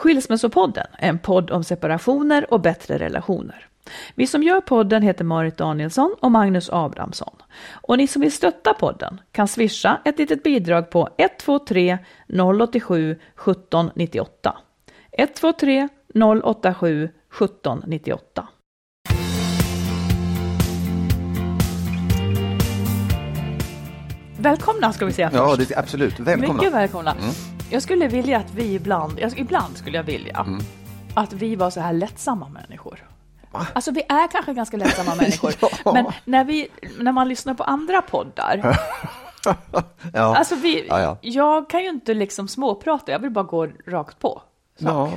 Skilsmässopodden en podd om separationer och bättre relationer. Vi som gör podden heter Marit Danielsson och Magnus Abrahamsson. Och ni som vill stötta podden kan swisha ett litet bidrag på 123 087 1798. 123 087 1798. Välkomna ska vi säga Ja, först. det, absolut. Välkomna. Mycket välkomna. Jag skulle vilja att vi ibland, jag, ibland skulle jag vilja att vi var så här lättsamma människor. Alltså vi är kanske ganska lättsamma människor, Ja. men när, vi, när man lyssnar på andra poddar, Ja. alltså vi, Ja, ja. jag kan ju inte liksom småprata, jag vill bara gå rakt på. Ja,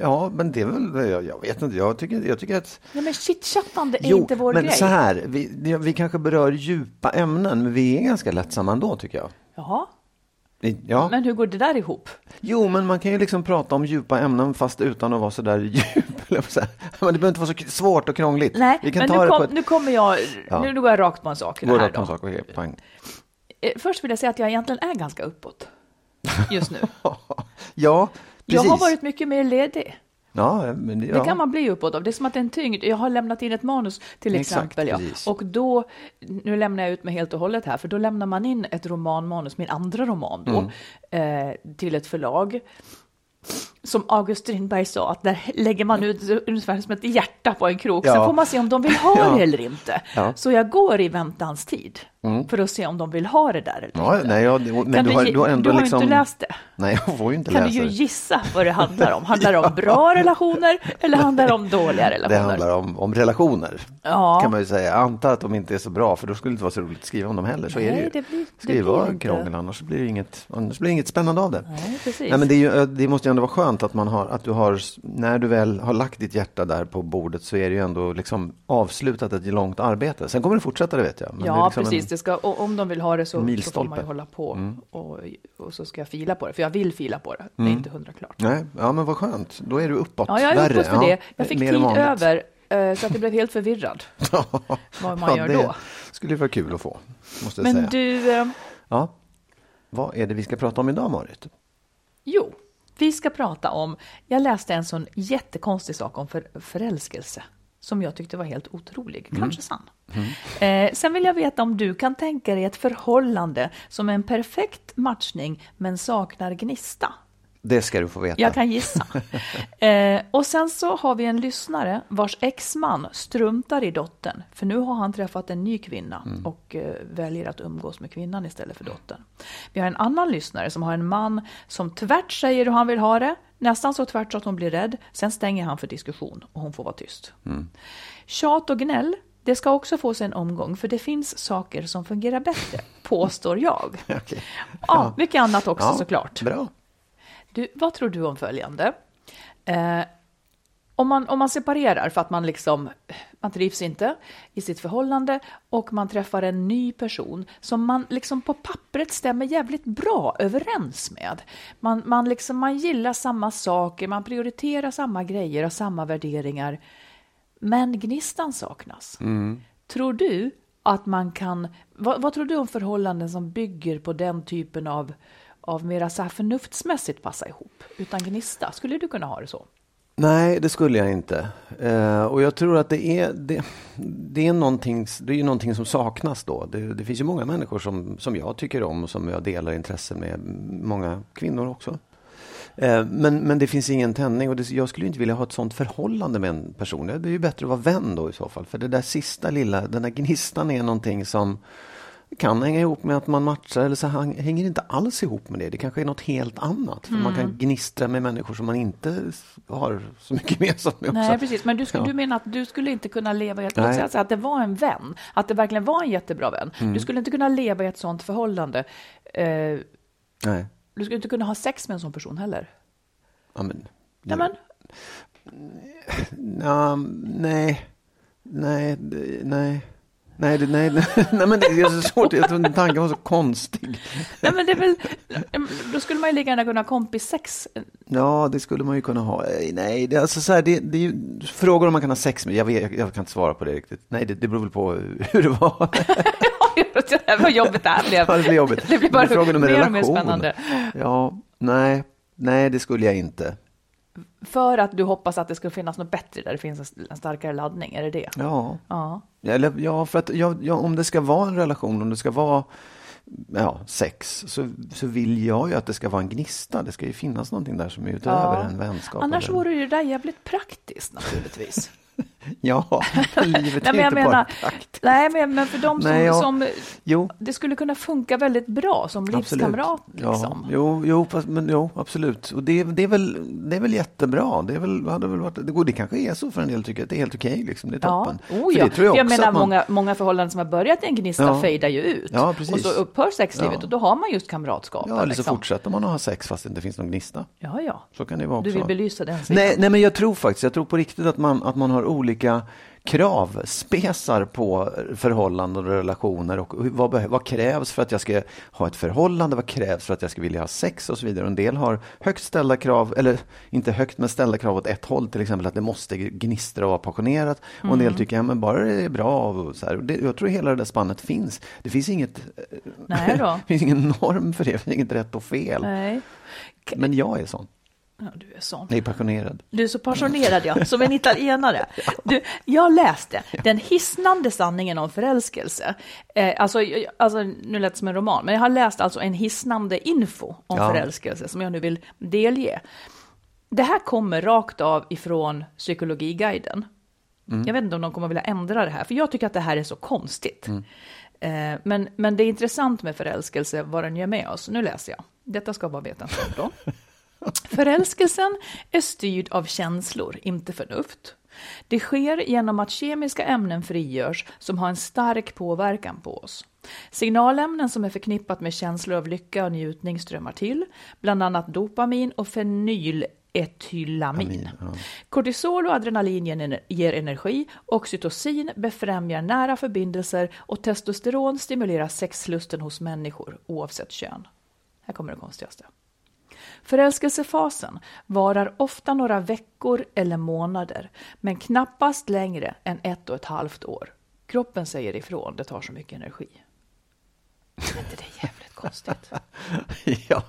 ja, men det är väl, jag, jag vet inte, jag tycker, jag tycker att... Nej men chitchattande är Jo, inte vår men grej. så här, vi, vi kanske berör djupa ämnen, men vi är ganska lättsamma ändå tycker jag. Jaha, Ja. men hur går det där ihop? Jo, men man kan ju liksom prata om djupa ämnen fast utan att vara så där djup. Men det behöver inte vara så svårt och krångligt. Nej, men nu, kom, ett... nu kommer jag, Ja. nu går jag rakt på en sak i det Gå här rakt på en sak, okej, pang. Eh, Först vill jag säga att jag egentligen är ganska uppåt just nu. Ja, Jag precis. har varit mycket mer ledig. Ja, men det, Det ja. kan man bli uppåt av. Det är som att det är en tyngd. Jag har lämnat in ett manus till Exakt, exempel. Ja. precis. Och då, nu lämnar jag ut mig helt och hållet här, för då lämnar man in ett romanmanus, min andra roman då, Mm. eh, till ett förlag. Som August Strindberg sa, att där lägger man ut ungefär som ett hjärta på en krok. Sen Ja. får man se om de vill ha Ja. det eller inte. Ja. Mm. Så jag går i väntans tid för att se om de vill ha det där eller Ja, inte. nej, ja, det- men kan du har- du har ändå du har liksom- inte läst det. Nej, jag får ju inte Kan läsa du ju det. gissa vad det handlar om? Handlar det om bra relationer eller handlar det om dåliga Det relationer? handlar om, om relationer, Ja. kan man ju säga. Jag antar att de inte är så bra, för då skulle det inte vara så roligt att skriva om dem heller. Så är det Nej, ju. det blir- det ska ju blir krångel, annars blir det inget, annars blir det inget spännande av det. Nej, precis. Nej, men det, ju, det måste ju ändå vara skönt att, man har, att du har, när du väl har lagt ditt hjärta där på bordet så är det ju ändå liksom avslutat ett långt arbete. Sen kommer det fortsätta, det vet jag. Men det ja, liksom precis. En, Det ska, och om de vill ha det så, så får man ju hålla på Mm. och, och så ska jag fila på det, för jag vill fila på det. Det är Mm. inte hundra klart. nej, ja, men vad skönt. Då är du uppåt. Ja, jag är uppåt för Ja, det. Jag fick tid över, eh, så att jag blev helt förvirrad. vad man Ja, gör det då. skulle ju vara kul att få, måste jag Men säga. du, eh, Ja. Vad är det vi ska prata om idag, Marit? jo, vi ska prata om, jag läste en sån jättekonstig sak om för, förälskelse. Som jag tyckte var helt otrolig, Mm. kanske sann. Eh, sen vill jag veta om du kan tänka dig ett förhållande som är en perfekt matchning men saknar gnista. Det ska du få veta. Jag kan gissa. eh, och sen så har vi en lyssnare vars exman struntar i dottern. För nu har han träffat en ny kvinna Mm. och eh, väljer att umgås med kvinnan istället för dottern. Vi har en annan lyssnare som har en man som tvärt säger hur han vill ha det. Nästan så tvärt så att hon blir rädd. Sen stänger han för diskussion och hon får vara tyst. Mm. Tjat och gnäll, det ska också få sig en omgång för det finns saker som fungerar bättre, påstår jag. Okej. Ja, mycket annat också Ja, såklart. Bra. Du, vad tror du om följande? Eh, om man, om man separerar för att man liksom, man trivs inte i sitt förhållande och man träffar en ny person som man liksom på pappret stämmer jävligt bra överens med. Man, man, liksom, man gillar samma saker, man prioriterar samma grejer och samma värderingar. Men gnistan saknas. Tror du att man kan, vad, vad tror du om förhållanden som bygger på den typen av, av mera så här förnuftsmässigt passa ihop, utan gnista? Skulle du kunna ha det så? Nej, det skulle jag inte. Eh, och jag tror att det är, det, det är, någonting, det är ju någonting som saknas då. Det, det finns ju många människor som, som jag tycker om och som jag delar intresse med. Många kvinnor också. Eh, men, men det finns ingen tändning och det, jag skulle inte vilja ha ett sånt förhållande med en person. Det är ju bättre att vara vän då i så fall. För det där sista lilla, den där gnistan är någonting som kan hänga ihop med att man matchar eller så hänger inte alls ihop med det. Det kanske är något helt annat. För Man kan gnistra med människor som man inte har så mycket gemensamt med. Nej, också. precis. Men du, skulle, Ja. du menar att du skulle inte kunna leva i ett, Nej. låt säga så att det var en vän, att det verkligen var en jättebra vän. Mm. Du skulle inte kunna leva i ett sånt förhållande. Eh, Nej. du skulle inte kunna ha sex med en sån person heller. Ja, men, Nej, nej, nej, det- nej. Nej, det, nej, nej, nej, men det är så svårt. Jag tror tanken var så konstig. nej, men det är väl, då skulle man ju lika gärna kunna ha kompissex. Ja, det skulle man ju kunna ha. Eh, Nej, det är alltså så här, det, det är ju frågor om man kan ha sex med. Jag, vet, jag kan inte svara på det riktigt. Nej, det, det beror väl på hur det var. Vad jobbigt det här blev. Ja, det blir jobbigt. Det blir bara mer och mer spännande. Ja, nej, nej, det skulle jag inte. För att du hoppas att det ska finnas något bättre där det finns en- starkare laddning, är det det? Ja, Ja. Eller, ja, för att ja, ja, om det ska vara en relation, om det ska vara ja, sex, så, så vill jag ju att det ska vara en gnista. Det ska ju finnas någonting där som är utöver Ja. en vänskap. Annars eller- vore ju det där jävligt praktiskt naturligtvis. Ja, livet Nej, är men jag inte bara menar, prakt. nej, men, men för de som, Nej, ja. som Jo, det skulle kunna funka väldigt bra som livskamrat. Ja, Liksom. jo, jo, fast, men, jo, absolut. Och det, det, är väl, det är väl jättebra. Det, är väl, hade väl varit, det, det kanske är så för en del tycker att det är helt okej. liksom. Det är Ja, toppen. oh, För ja. det tror jag För jag menar man, många, många förhållanden som har börjat i en gnista Ja. fejdar ju ut. Ja, precis. och så upphör sexlivet Ja. och då har man just kamratskap. Ja, eller så liksom. fortsätter man att ha sex fast det inte finns någon gnista. Ja, ja. Så kan det vara också. Du vill belysa den sidan. Nej, nej, men jag tror faktiskt, jag tror på riktigt att man, att man har olika krav, spesar på förhållanden och relationer och vad, vad krävs för att jag ska ha ett förhållande, vad krävs för att jag ska vilja ha sex och så vidare. En del har högt ställda krav, eller inte högt men ställda krav åt ett håll, till exempel att det måste gnistra och vara passionerat. Och en del tycker, ja men bara det är bra och så här. Och Det, jag tror hela det där spannet finns. Det finns inget, det finns ingen norm för det, det finns inget rätt och fel. Nej. Men jag är sån, Ja, du är sån. är passionerad. Du är så passionerad, ja. Som en italienare. Du, jag läste Den hisnande sanningen om förälskelse. Eh, alltså, alltså, nu lät det som en roman, men jag har läst alltså en hisnande info om Ja. förälskelse som jag nu vill delge. Det här kommer rakt av ifrån Psykologiguiden. Jag vet inte om de kommer vilja ändra det här, för jag tycker att det här är så konstigt. Eh, men, men det är intressant med förälskelse, vad den gör med oss. Nu läser jag. Detta ska vara vetenskap då. Förälskelsen är styrd av känslor, inte förnuft. Det sker genom att kemiska ämnen frigörs som har en stark påverkan på oss. Signalämnen som är förknippat med känslor av lycka och njutning strömmar till, bland annat dopamin och fenyletylamin. Amin, ja. Kortisol och adrenalin ger energi, oxytocin befrämjar nära förbindelser och testosteron stimulerar sexlusten hos människor oavsett kön. Här kommer det konstigaste. Förälskelsefasen varar ofta några veckor eller månader, men knappast längre än ett och ett halvt år. Kroppen säger ifrån, det tar så mycket energi. Är inte det jävligt konstigt? ja.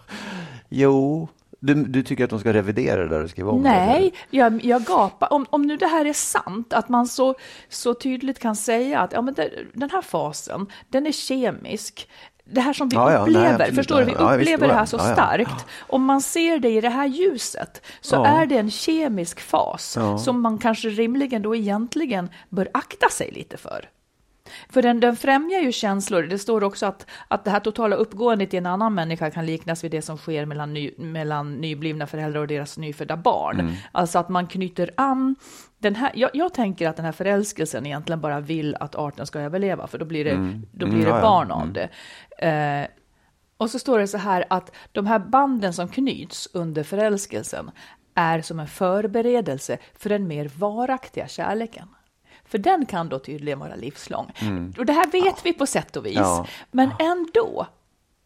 Jo, du, du tycker att de ska revidera det där och skriva om det? Nej, eller? jag, jag gapar. Om, om nu det här är sant, att man så, så tydligt kan säga att ja, men det, den här fasen, den är kemisk. Det här som vi Ja, ja, nej, upplever, absolut. förstår du, vi Ja, ja, visst, upplever det här så starkt. Om man ser det i det här ljuset så är det en kemisk fas som man kanske rimligen då egentligen bör akta sig lite för. För den, den främjar ju känslor. Det står också att, att det här totala uppgåendet i en annan människa kan liknas vid det som sker mellan, ny, mellan nyblivna föräldrar och deras nyfödda barn. Mm. Alltså att man knyter an. Den här, jag, jag tänker att den här förälskelsen egentligen bara vill att arten ska överleva, för då blir det, då blir Mm, det ja, ja. barn av det. Eh, och så står det så här att de här banden som knyts under förälskelsen är som en förberedelse för den mer varaktiga kärleken. För den kan då tydligen vara livslång. Och det här vet vi på sätt och vis. Ja. Men ändå,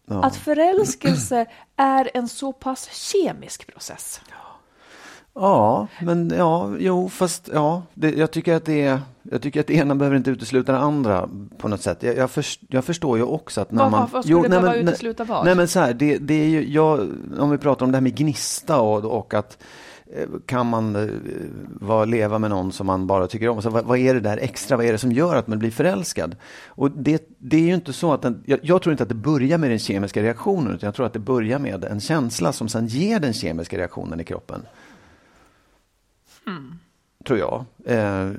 att förälskelse är en så pass kemisk process. Ja, men ja, jo, fast ja, det, jag tycker att det är, jag tycker att det ena behöver inte utesluta det andra på något sätt. Jag, jag, först, jag förstår ju också att när man... vad skulle behöva nej, men- utesluta vad? Nej, men så här, det, det är ju, jag, om vi pratar om det här med gnista och, och att eh, kan man eh, vara, leva med någon som man bara tycker om? Så vad, vad är det där extra? Vad är det som gör att man blir förälskad? Och det, det är ju inte så att den, jag, jag tror inte att det börjar med den kemiska reaktionen, utan jag tror att det börjar med en känsla som sen ger den kemiska reaktionen i kroppen. Tror jag. Eh,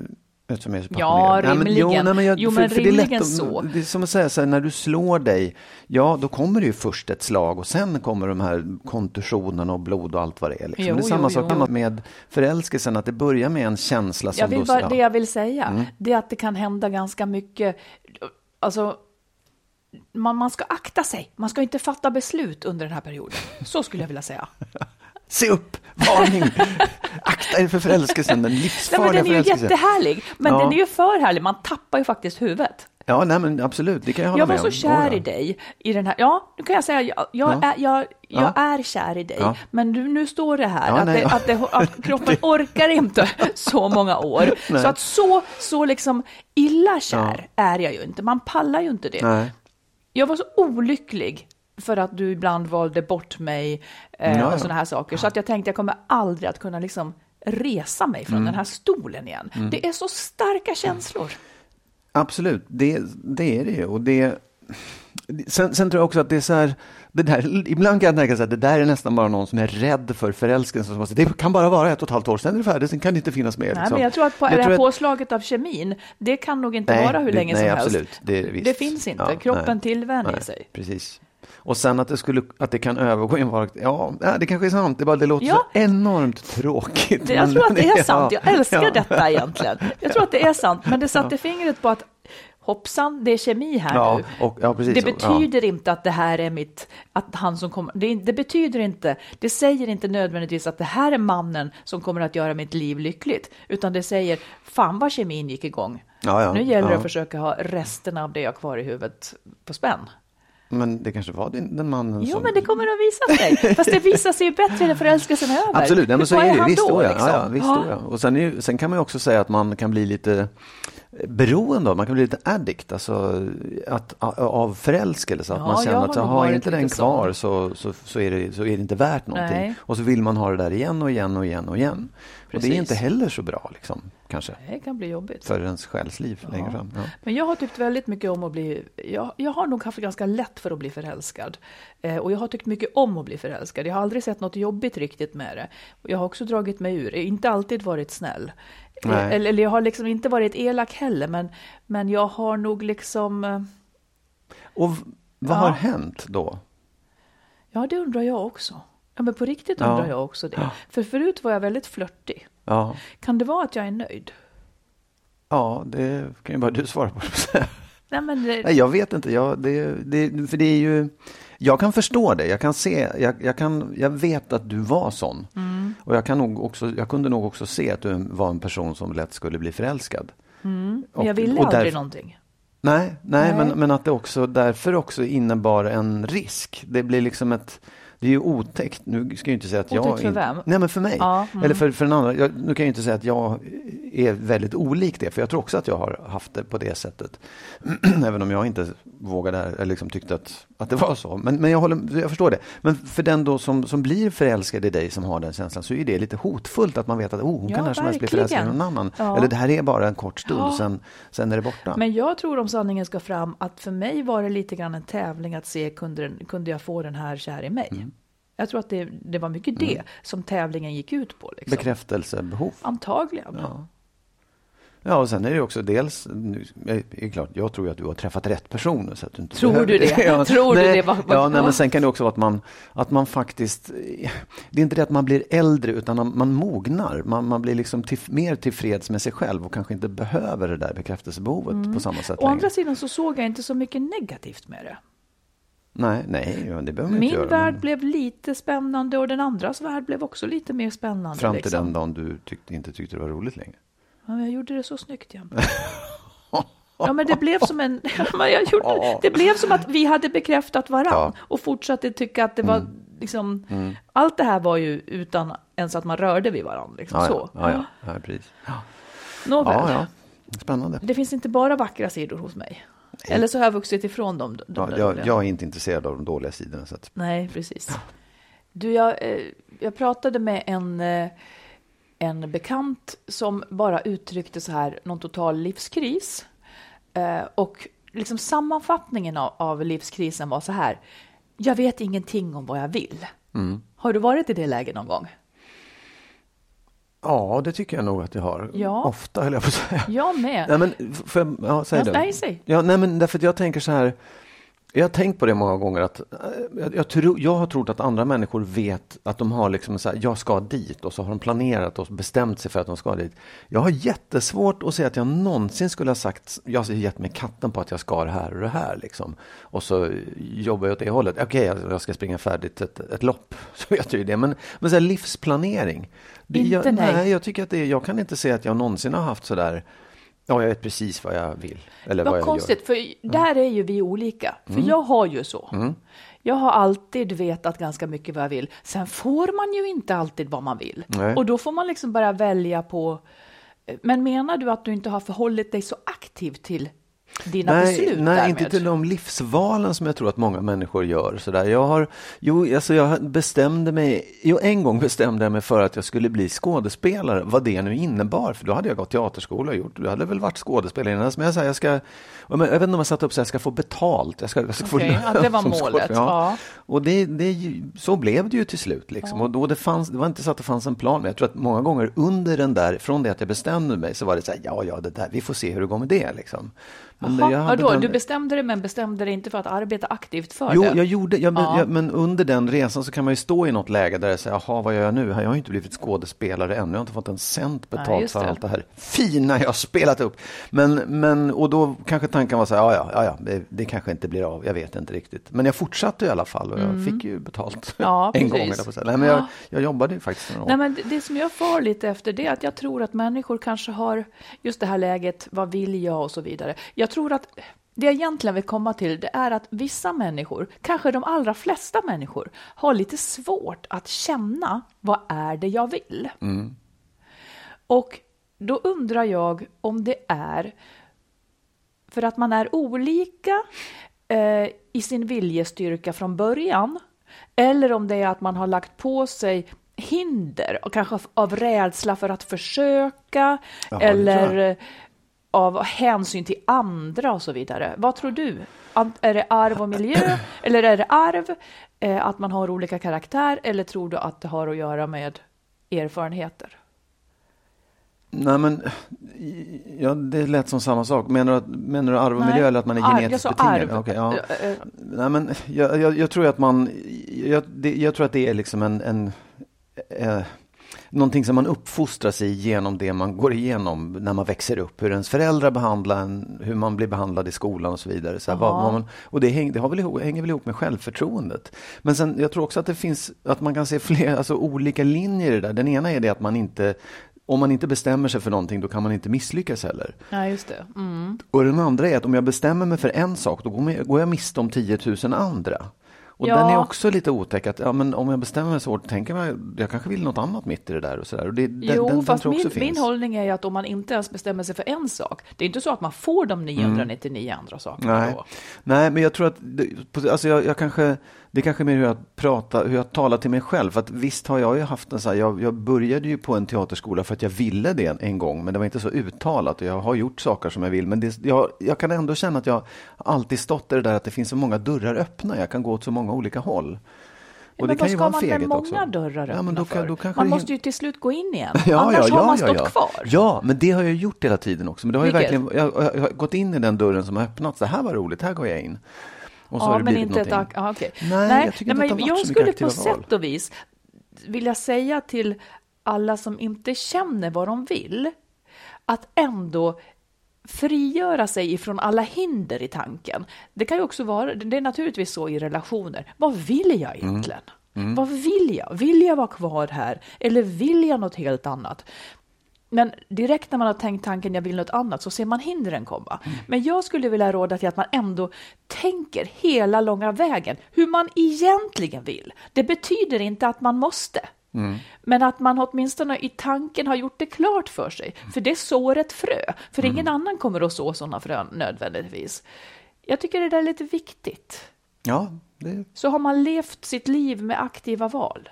eftersom jag är så Ja, passionerad. Nej, men- rimligen. Jo, nej, men jag, Jo, för, men för det är lätt rimligen att- så. Det är som att säga så här, när du slår dig, ja då kommer det ju först ett slag och sen kommer de här kontusionerna och blod och allt vad det är. Liksom. Jo, det är samma jo, sak jo. med förälskelsen, att det börjar med en känsla som Jag vill då... bara, ja. det jag vill säga, Mm. det är att det kan hända ganska mycket. Alltså, man, man ska akta sig. Man ska inte fatta beslut under den här perioden. Så skulle jag vilja säga. Se upp! Varning! Akta er för förälskelsen, den livsfarliga men den är ju förälskelsen. jättehärlig, men Ja. den är ju för härlig. Man tappar ju faktiskt huvudet. Ja, nej men absolut, det kan jag hålla Jag var med så om. kär Ja, i dig i den här. Ja, nu kan jag säga, jag, jag, Ja. är, jag, jag Ja. är kär i dig. Men du, nu står det här att, nej, det, att, det, att kroppen orkar inte så många år. Så att så, så liksom illa kär är jag ju inte. Man pallar ju inte det. Nej. Jag var så olycklig för att du ibland valde bort mig eh, och sådana här saker. Så att jag tänkte jag kommer aldrig att kunna liksom resa mig Mm. från den här stolen igen. Det är så starka känslor. Absolut, det, det är det ju. Och det, sen, sen tror jag också att det är så här, det där, ibland kan jag tänka att det där är nästan bara någon som är rädd för förälskelsen. Som det kan bara vara ett och ett halvt år, sen är det färdigt, sen kan det inte finnas mer. Nej, liksom. men jag tror att på, Jag det här påslaget av kemin, det kan nog inte Nej, vara hur det- länge nej, som helst. absolut. Det, är visst. Det finns inte. Ja, Kroppen nej. tillvänjer Nej, sig. Precis. Och sen att det, skulle, att det kan övergå i en varaktig... Ja, ja, det kanske är sant. Det, bara, det låter Ja. så enormt tråkigt. Det, jag tror att det är sant. Ja, Jag älskar ja. detta egentligen. Jag tror att det är sant, men det satte fingret på att hoppsan, det är kemi här Ja, nu. och- ja, det Ja. betyder inte att det här är mitt, att han som kommer, det, det betyder inte, det säger inte nödvändigtvis att det här är mannen som kommer att göra mitt liv lyckligt, utan det säger, fan vad kemin gick igång. Ja, ja, nu gäller det ja. att försöka ha resten av det jag har kvar i huvudet på spänn. Men det kanske var den, den mannen Jo, som... men det kommer att visa sig. Fast det visar sig ju bättre när förälskelsen är över. Absolut, men så är det Visst, då, ja. liksom? Ja, ja, visst då, ja. Och sen, är, sen kan man ju också säga att man kan bli lite beroende av, man kan bli lite addict, alltså att, av förälskelse. Att Ja, man jag känner har att har inte den kvar så, så, så, är det, så är det inte värt någonting. Nej. Och så vill man ha det där igen och igen och igen och igen. Och det Precis. är inte heller så bra, liksom, kanske, Det kan bli jobbigt. för ens själsliv längre fram. Ja. Men jag har tyckt väldigt mycket om att bli, jag, jag har nog haft ganska lätt för att bli förälskad. Eh, och jag har tyckt mycket om att bli förälskad. Jag har aldrig sett något jobbigt riktigt med det. Och jag har också dragit mig ur, inte alltid varit snäll. Eller, eller jag har liksom inte varit elak heller, men, men jag har nog liksom, eh, Och vad Ja. har hänt då? ja det undrar jag också. Ja men på riktigt Ja. undrar jag också det. För förut var jag väldigt flörtig. Ja, Kan det vara att jag är nöjd? ja det kan ju bara du svara på. Nej men det, Nej, jag vet inte. Jag, det, det, för det är ju, jag kan förstå det. Jag kan se, jag, jag, kan, jag vet att du var sån. Mm. Och jag, kan nog också, jag kunde nog också se att du var en person som lätt skulle bli förälskad. men Och- jag ville och aldrig därför- någonting. Nej, nej, Nej. Men, men att det också därför också innebar en risk. Det blir liksom ett det är ju otäckt. Nu ska jag inte säga att jag... Otäckt för vem? Nej, men för mig. Ja, mm. Eller för, för den andra. Jag, nu kan jag ju inte säga att jag är väldigt olik det, för jag tror också att jag har haft det på det sättet. Även om jag inte vågade, eller liksom tyckte att, att det var så. Men, men jag, håller, jag förstår det. Men för den då som, som blir förälskad i dig, som har den känslan, så är det lite hotfullt att man vet att oh, hon Ja, kan när som helst bli förälskad i någon annan. Ja. Eller det här är bara en kort stund, sen, sen är det borta. Men jag tror om sanningen ska fram att för mig var det lite grann en tävling att se kunde, den, kunde jag få den här kär i mig. Mm. Jag tror att det, det var mycket det som tävlingen gick ut på. Liksom. Bekräftelsebehov. Antagligen. Ja. Ja, och sen är det också dels, nu, är det klart, jag tror ju att du har träffat rätt personer. Så att du inte Tror du det? Tror du nej, det? Vad- vad- ja, nej, men sen kan det också vara att man, att man faktiskt, det är inte det att man blir äldre utan man, man mognar. Man, man blir liksom till, mer tillfreds med sig själv och kanske inte behöver det där bekräftelsebehovet på samma sätt Mm. Å andra längre. sidan så såg jag inte så mycket negativt med det. Nej, nej, det behöver Min inte göra. värld men blev lite spännande och den andras värld blev också lite mer spännande. Fram till liksom. den dagen du tyckte, inte tyckte det var roligt längre. Ja, jag gjorde det så snyggt jämt. Ja, men det blev som en... jag gjorde, det blev som att vi hade bekräftat varann Ja. och fortsatte tycka att det var liksom... Allt det här var ju utan ens att man rörde vid varandra. Liksom, Ja, så. ja, ja, ja, precis. Nåväl. ja, ja. Spännande. Det finns inte bara vackra sidor hos mig. Eller så har jag vuxit ifrån dem. de Ja, där jag, jag är inte intresserad av de dåliga sidorna. Så att, Nej, precis. Du, jag, eh, jag pratade med en, eh, en bekant som bara uttryckte så här, någon total livskris. Eh, och liksom sammanfattningen av, av livskrisen var så här, jag vet ingenting om vad jag vill. Mm. Har du varit i det läget någon gång? Ja, det tycker jag nog att jag har. Ja. Ofta höll jag på att säga. Jag med. Nej, men, f- får jag, ja, säg Ja, det. nej, säg. Ja, nej, men därför att jag tänker så här. Jag har tänkt på det många gånger att eh, jag, jag, tror, jag har trott att andra människor vet att de har liksom så här, jag ska dit och så har de planerat och bestämt sig för att de ska dit. Jag har jättesvårt att säga att jag någonsin skulle ha sagt, jag har gett mig katten på att jag ska det här och det här liksom. Och så jobbar jag åt det hållet. Okej, jag, jag ska springa färdigt ett, ett lopp, så vet jag ju det. Men, men så här, livsplanering. Det, Inte jag, nej. jag tycker att det, jag kan inte säga att jag någonsin har haft så där Ja, jag vet precis vad jag vill. Eller vad, Vad jag konstigt, gör. Mm. för där är ju vi olika. För jag har ju så. Jag har alltid vetat ganska mycket vad jag vill. Sen får man ju inte alltid vad man vill. Nej. Och då får man liksom bara välja på... Men menar du att du inte har förhållit dig så aktivt till dina Nej, beslut nej därmed? inte till de livsvalen som jag tror att många människor gör. Sådär. Jag, har, jo, alltså jag bestämde mig, jo, en gång bestämde jag mig för att jag skulle bli skådespelare, vad det nu innebar. För då hade jag gått teaterskola och gjort, jag hade väl varit skådespelare innan. Men jag, sa, jag, ska, jag vet inte om jag satte upp så jag ska få betalt. Jag ska, jag ska Okej, få ja, det var målet, skådespelare. ja. Och det, det, så blev det ju till slut. Liksom. Och då det, fanns, det var inte så att det fanns en plan, men jag tror att många gånger under den där, från det att jag bestämde mig, så var det så här, ja, ja, det där, vi får se hur det går med det. Liksom. Men jag vadå, bedömde- du bestämde det men bestämde det inte för att arbeta aktivt för Jo, det? jag gjorde, jag, Ja. jag, men under den resan så kan man ju stå i något läge där jag säger, jaha, vad gör jag nu? Jag har ju inte blivit skådespelare ännu, jag har inte fått en cent betalt för allt det här fina jag har spelat upp. Men, men, och då kanske tanken var så här, ja, ja, ja, det, det kanske inte blir av, jag vet inte riktigt. Men jag fortsatte i alla fall och jag fick ju betalt Mm. Ja, en gång. Nej, men jag, Ja. jag jobbade ju faktiskt några år. Nej, men det som jag far lite efter det är att jag tror att människor kanske har just det här läget, vad vill jag och så vidare. Jag tror att det jag egentligen vill komma till det är att vissa människor, kanske de allra flesta människor, har lite svårt att känna vad är det jag vill. Och då undrar jag om det är för att man är olika eh, i sin viljestyrka från början eller om det är att man har lagt på sig hinder, och kanske av- rädsla för att försöka Ja, det tror eller av hänsyn till andra och så vidare. Vad tror du? Är det arv och miljö eller är det arv, eh, att man har olika karaktär eller tror du att det har att göra med erfarenheter? Nej, men ja, det lät som samma sak. Menar du, att, menar du arv och miljö eller att man är arv. genetiskt sa betingad? arv. Okej, ja. Eh, eh, Nej, men jag, jag, jag tror att man, jag, det, jag tror att det är liksom en, en eh, någonting som man uppfostras i genom det man går igenom när man växer upp. Hur ens föräldrar behandlar en, hur man blir behandlad i skolan och så vidare. Så här, vad, man, och det, häng, det har väl ihop, hänger väl ihop med självförtroendet. Men sen, jag tror också att det finns, att man kan se fler, alltså olika linjer i det där. Den ena är det att man inte om man inte bestämmer sig för någonting då kan man inte misslyckas heller. Ja, just det. Mm. Och den andra är att om jag bestämmer mig för en sak, då går jag- går jag miste om 10 000 andra. Och Ja. den är också lite otäck, att ja, men om jag bestämmer mig så hårt, tänker jag, jag kanske vill något annat mitt i det där och sådär. Och det, den, Jo, den, den fast jag min, min hållning är ju att om man inte ens bestämmer sig för en sak, det är inte så att man får de 999 andra sakerna Nej. då. Nej, men jag tror att, alltså jag, jag kanske, det är kanske mer hur jag pratar, hur jag talar till mig själv. För att visst har jag ju haft en så här, jag, jag började ju på en teaterskola för att jag ville det en, en gång, men det var inte så uttalat. Och jag har gjort saker som jag vill, men det, jag, jag kan ändå känna att jag alltid stått i det där att det finns så många dörrar öppna. Jag kan gå åt så många olika håll. Ja, men vad ska man med många också. dörrar öppna Ja, men då, kan, då man måste ju till slut gå in igen, Ja, annars ja, har man stått kvar. Ja, men det har jag gjort hela tiden också. Men det har Vilket? verkligen, jag, jag, jag har gått in i den dörren som har öppnats. Det här var roligt, här går jag in. Och så har ja, det men inte ett... någonting. ak- Ja, okej. Nej, jag tycker inte men att det har varit jag så skulle på val. sätt och vis vilja säga till alla som inte känner vad de vill, att ändå frigöra sig ifrån alla hinder i tanken. Det kan ju också vara, det är naturligtvis så i relationer. Vad vill jag egentligen? Mm. Vad vill jag? Vill jag vara kvar här eller vill jag något helt annat? Men direkt när man har tänkt tanken jag vill något annat så ser man hindren komma. Mm. Men jag skulle vilja råda till att man ändå tänker hela långa vägen hur man egentligen vill. Det betyder inte att man måste. Mm. Men att man åtminstone i tanken har gjort det klart för sig. För det sår ett frö. För mm. ingen annan kommer att så sådana frön nödvändigtvis. Jag tycker det där är lite viktigt. Ja, det... Så har man levt sitt liv med aktiva val.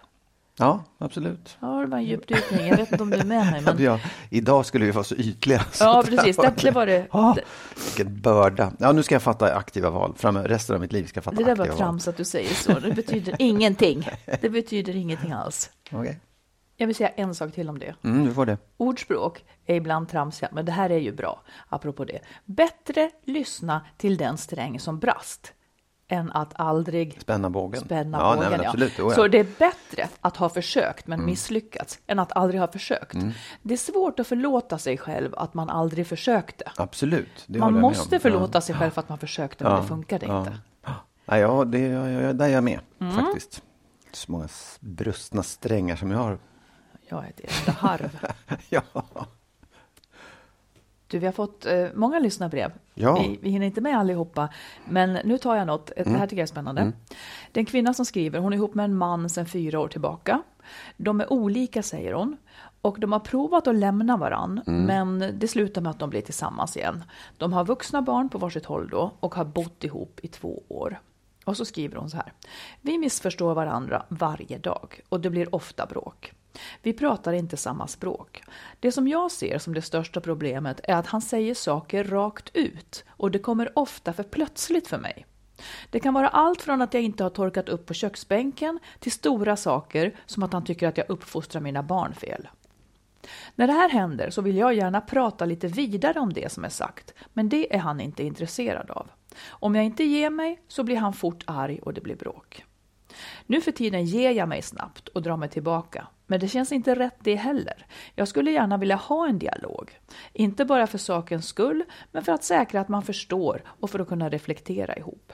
Ja, absolut. Ja, det var en djupdykning. Jag vet inte om du är med mig. Men... Ja, idag skulle vi vara så ytliga. Så ja, precis. Det, det var det. Ja, vilken börda. Ja, nu ska jag fatta aktiva val. Fram resten av mitt liv ska jag fatta aktiva val. Det där var trams att du säger så. Det betyder ingenting. Det betyder ingenting alls. Okej. Okay. Jag vill säga en sak till om det. Mm, du får det. Ordspråk är ibland tramsiga, men det här är ju bra, apropå det. Bättre lyssna till den sträng som brast än att aldrig spänna bågen. Spänna ja, bågen nej, absolut, ja. Så det är bättre att ha försökt men mm. misslyckats än att aldrig ha försökt. Mm. Det är svårt att förlåta sig själv att man aldrig försökte. Absolut. man måste förlåta ja. sig själv för att man försökte men det funkade inte. Ja, ja det, ja, där är jag med mm. faktiskt. Så många brustna strängar som jag har. Jag är ett harv. ja. Du, vi har fått eh, många lyssnarbrev. Ja. Vi, vi hinner inte med allihopa, men nu tar jag något. Det här mm. tycker jag är spännande. Mm. Det är en kvinna som skriver, hon är ihop med en man sedan fyra år tillbaka. De är olika, säger hon. Och de har provat att lämna varann, mm. men det slutar med att de blir tillsammans igen. De har vuxna barn på varsitt håll då och har bott ihop i två år. Och så skriver hon så här. Vi missförstår varandra varje dag och det blir ofta bråk. Vi pratar inte samma språk. Det som jag ser som det största problemet är att han säger saker rakt ut och det kommer ofta för plötsligt för mig. Det kan vara allt från att jag inte har torkat upp på köksbänken till stora saker som att han tycker att jag uppfostrar mina barn fel. När det här händer så vill jag gärna prata lite vidare om det som är sagt, men det är han inte intresserad av. Om jag inte ger mig så blir han fort arg och det blir bråk. Nu för tiden ger jag mig snabbt och drar mig tillbaka. Men det känns inte rätt det heller. Jag skulle gärna vilja ha en dialog. Inte bara för sakens skull, men för att säkra att man förstår och för att kunna reflektera ihop.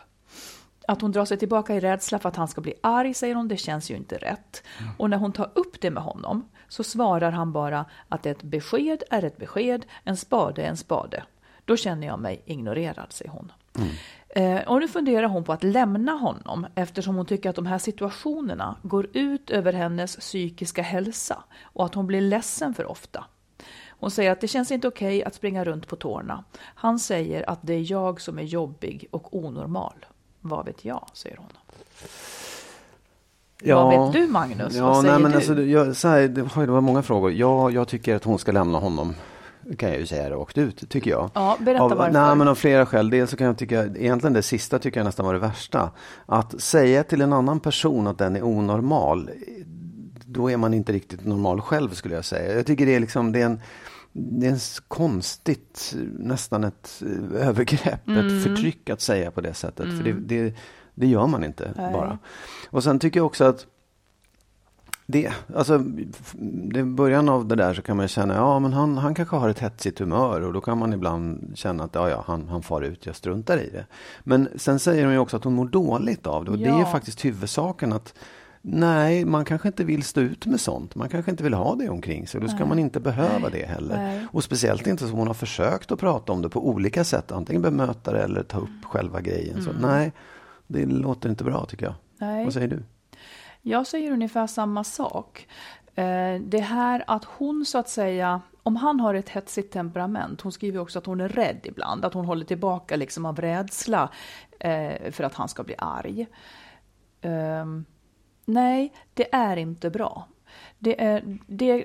Att hon drar sig tillbaka i rädsla för att han ska bli arg, säger hon, det känns ju inte rätt. Mm. Och när hon tar upp det med honom så svarar han bara att ett besked är ett besked, en spade är en spade. Då känner jag mig ignorerad, säger hon. Mm. Eh, och nu funderar hon på att lämna honom eftersom hon tycker att de här situationerna går ut över hennes psykiska hälsa och att hon blir ledsen för ofta. Hon säger att det känns inte okej att springa runt på tårna. Han säger att det är jag som är jobbig och onormal. Vad vet jag, säger hon. Ja, Vad vet du Magnus? Ja, Vad säger nej, men du? Alltså, jag, så här, det, det var många frågor. Ja, jag tycker att hon ska lämna honom kan jag ju säga rakt ut, tycker jag. Ja, berätta av, varför. Nej, men av flera skäl. Dels så kan jag tycka, egentligen det sista tycker jag nästan var det värsta. Att säga till en annan person att den är onormal, då är man inte riktigt normal själv skulle jag säga. Jag tycker det är liksom, det är en, det är en konstigt, nästan ett eh, övergrepp, mm. ett förtryck att säga på det sättet. Mm. För det, det, det, gör man inte Nej. bara. Och sen tycker jag också att det, alltså, I början av det där så kan man känna, ja men han, han kanske har ett hetsigt humör och då kan man ibland känna att ja, ja, han, han far ut, jag struntar i det. Men sen säger hon ju också att hon mår dåligt av det och ja. det är faktiskt huvudsaken att Nej, man kanske inte vill stå ut med sånt. Man kanske inte vill ha det omkring sig. Då ska nej. man inte behöva nej. det heller. Nej. Och speciellt inte som hon har försökt att prata om det på olika sätt. Antingen bemöta det eller ta upp själva grejen. Mm. Så nej, det låter inte bra tycker jag. Vad säger du? Jag säger ungefär samma sak. Eh, det här att hon så att säga, om han har ett hetsigt temperament, hon skriver också att hon är rädd ibland, att hon håller tillbaka liksom av rädsla eh, för att han ska bli arg. Ehm, nej, det är inte bra. Det är, det,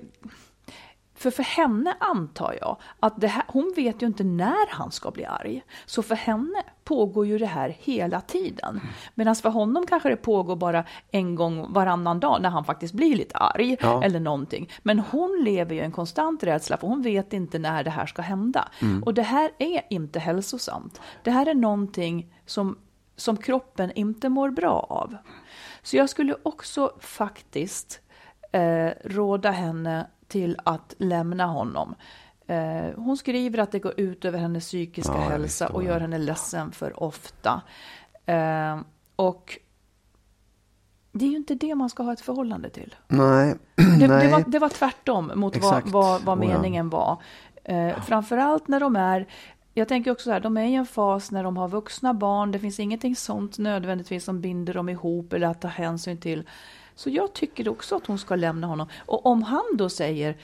för för henne antar jag att här, hon vet ju inte när han ska bli arg. Så för henne pågår ju det här hela tiden. Medan för honom kanske det pågår bara en gång varannan dag när han faktiskt blir lite arg ja. eller någonting. Men hon lever ju en konstant rädsla för hon vet inte när det här ska hända. Mm. Och det här är inte hälsosamt. Det här är någonting som, som kroppen inte mår bra av. Så jag skulle också faktiskt eh, råda henne till att lämna honom. Eh, hon skriver att det går ut över hennes psykiska Ja, hälsa och gör henne ledsen för ofta. Eh, och det är ju inte det man ska ha ett förhållande till. Nej, Det, nej. det, var, det var tvärtom mot vad, vad, vad Oh ja. meningen var. Eh, framförallt när de är, jag tänker också så här, de är i en fas när de har vuxna barn, det finns ingenting sånt nödvändigtvis som binder dem ihop eller att ta hänsyn till. Så jag tycker också att hon ska lämna honom. Och om han då säger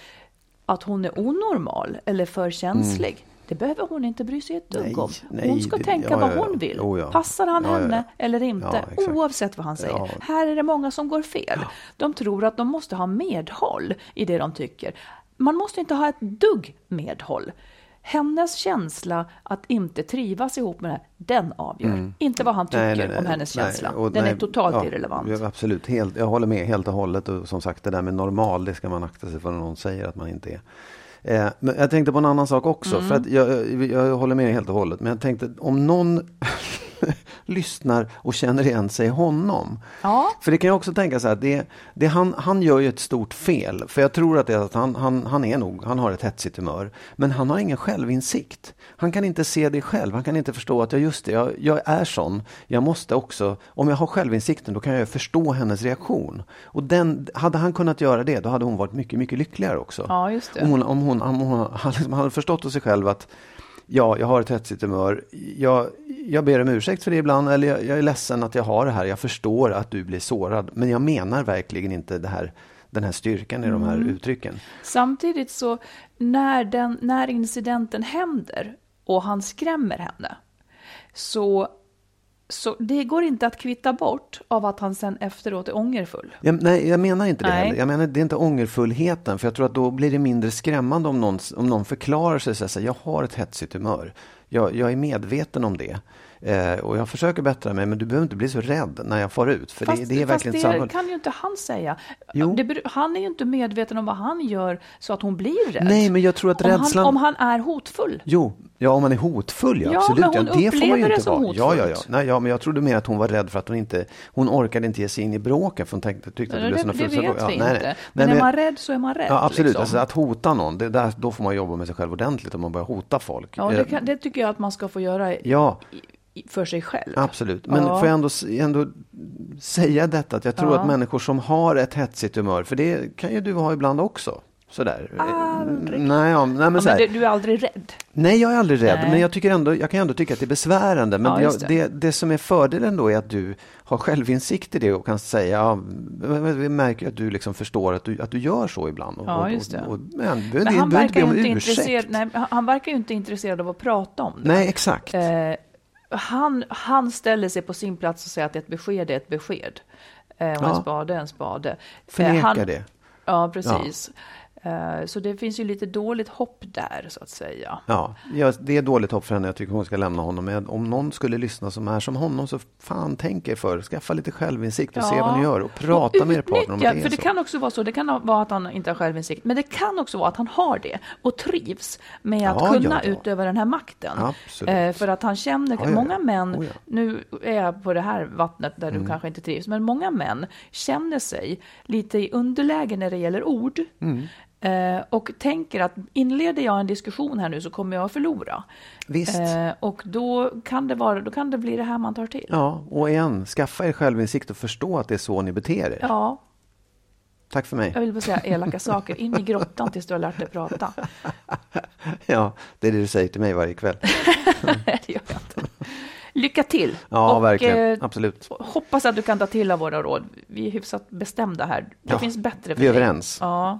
att hon är onormal eller för känslig, det behöver hon inte bry sig ett dugg Mm. Om. nej, hon ska det- tänka ja, vad ja, hon vill. Oh, ja. Passar han henne eller inte? Oavsett vad han säger. Här är det många som går fel. De tror att de måste ha medhåll i det de tycker. Man måste inte ha ett dugg medhåll. Hennes känsla att inte trivas ihop med det här, den avgör. Inte vad han tycker Mm. Nej, nej, nej. om hennes känsla. och den är totalt ja, irrelevant. Absolut, helt, jag håller med helt och hållet. Och som sagt, det där med normal, det ska man akta sig för när någon säger att man inte är. Eh, men jag tänkte på en annan sak också, Mm. för att jag, jag, jag håller med helt och hållet. Men jag tänkte om någon lyssnar och känner igen sig i honom. Ja. För det kan jag också tänka så här, det, det, han, han gör ju ett stort fel. För jag tror att, det att han, han, han är nog, han har ett hetsigt humör. Men han har ingen självinsikt. Han kan inte se det själv. Han kan inte förstå att, ja just det, jag, jag är sån. Jag måste också, om jag har självinsikten, då kan jag förstå hennes reaktion. Och den, hade han kunnat göra det, då hade hon varit mycket, mycket lyckligare också. Ja, just det. Om hon, om hon, om hon hade liksom hade förstått hos sig själv att Ja, jag har ett hetsigt humör. Jag, jag ber om ursäkt för det ibland, eller jag, jag är ledsen att jag har det här. Jag förstår att du blir sårad, men jag menar verkligen inte det här, den här styrkan i de här Mm. uttrycken. Samtidigt så när, den, när incidenten händer och han skrämmer henne så, så det går inte att kvitta bort av att han sen efteråt är ångerfull. Jag, nej, jag menar inte det Nej. heller. Jag menar det är inte ångerfullheten, för jag tror att då blir det mindre skrämmande om någon, om någon förklarar sig så här, jag har ett hetsigt humör. Jag, jag är medveten om det. Eh, och jag försöker bättra mig, men du behöver inte bli så rädd när jag far ut. För det, det är fast verkligen det samhället. kan ju inte han säga. Det, han är ju inte medveten om vad han gör så att hon blir rädd. Nej, men jag tror att om rädslan- Han, om han är hotfull. Jo, ja om man är hotfull, ja, Ja, absolut. men hon ja, det får man ju det inte som vara. Ja, ja, ja. hotfullt. Nej, ja, men jag trodde mer att hon var rädd för att hon inte, hon orkade inte ge sig in i bråken för hon tänkte, tyckte att det blev fulla vet ja, nej, nej. Men Nej, är man rädd så är man rädd. Ja, absolut. liksom. Alltså, att hota någon, det där, då får man jobba med sig själv ordentligt om man börjar hota folk. Ja, det, Eh, kan, det tycker jag att man ska få göra ja för sig själv. absolut. Men Ja. får jag ändå, ändå säga detta, att jag tror Ja. att människor som har ett hetsigt humör, för det kan ju du ha ibland också. Sådär. Aldrig. Nej, ja, nej, men Ja, men det, du är aldrig rädd. Nej, jag är aldrig rädd, Nej. men jag, tycker ändå, jag kan ändå tycka att det är besvärande. Men Ja, jag, det. det. Det, som är fördelen då är att du har självinsikt i det och kan säga, ja, vi märker att du liksom förstår att du, att du gör så ibland. Och, Ja, just det. Och, och, men, men, det han inte verkar, inte ursäkt. intresserad, nej, han- verkar ju inte intresserad av att prata om det. Nej, exakt. Eh, han, han ställer sig på sin plats och säger att ett besked är ett besked. Eh, och Ja. en spade är en spade. Eh, Förneka han, det. Ja, precis. Eh, så det finns ju lite dåligt hopp där, så att säga. Ja, ja, det är dåligt hopp för henne. Jag tycker hon ska lämna honom. Men om någon skulle lyssna som är som honom så fan tänk er för. Skaffa lite självinsikt och se vad ni gör. Och prata med er partner om det är För det så. kan också vara så, det kan vara att han inte har självinsikt, men det kan också vara att han har det och trivs med att Ja, kunna ja, ja. utöva den här makten. Absolut. Eh, för att han känner, Ja, ja, ja. många män, Oh, ja. nu är jag på det här vattnet där Mm. du kanske inte trivs, men många män känner sig lite i underläge när det gäller ord. Mm. Eh, och tänker att inleder jag en diskussion här nu så kommer jag att förlora. Visst. Eh, och då kan, det vara, då kan det bli det här man tar till. Ja, och igen, skaffa er självinsikt och förstå att det är så ni beter er. ja. Tack för mig. Jag vill bara säga elaka saker. In i grottan tills du har lärt dig prata. Ja, det är det du säger till mig varje kväll. Nej, det gör jag inte. Lycka till! Ja, Och, verkligen. eh, Absolut. hoppas att du kan ta till av våra råd. Vi är hyfsat bestämda här. Det Ja, finns bättre för vi är dig. överens. Ja.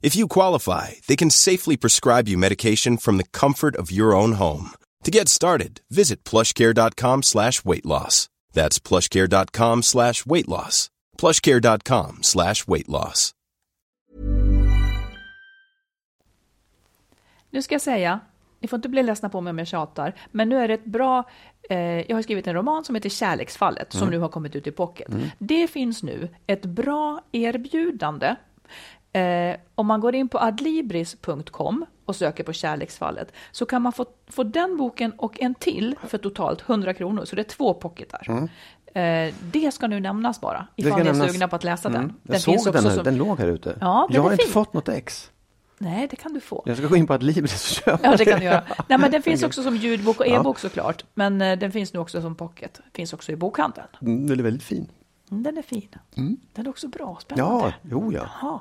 If you qualify, they can safely prescribe you medication from the comfort of your own home. To get started, visit plushcare.com slash weight loss. That's plushcare.com slash weight loss. plushcare.com slash weight loss. Nu ska jag säga, ni får inte bli ledsna på mig om jag tjatar, men nu är det ett bra... Eh, jag har skrivit en roman som heter Kärleksfallet, som nu har kommit ut i pocket. Det finns nu ett bra erbjudande. Eh, om man går in på adlibris.com och söker på Kärleksfallet så kan man få, få den boken och en till för totalt 100 kronor, så det är två pocketar. Eh, det ska nu nämnas bara, ifall ni är nämnas. sugna på att läsa den. Mm. Jag Den såg finns den, här, som... den låg här ute. Ja, den jag har inte fin. fått något ex. Nej, det kan du få. Jag ska gå in på Adlibris och köpa Ja, det kan du göra. Nej, men den finns också som ljudbok och Ja. e-bok såklart. Men eh, den finns nu också som pocket. Finns också i bokhandeln. Mm, Den är väldigt fin. Mm, Den är fin. Den är också bra. Spännande. Ja, jo ja. Jaha.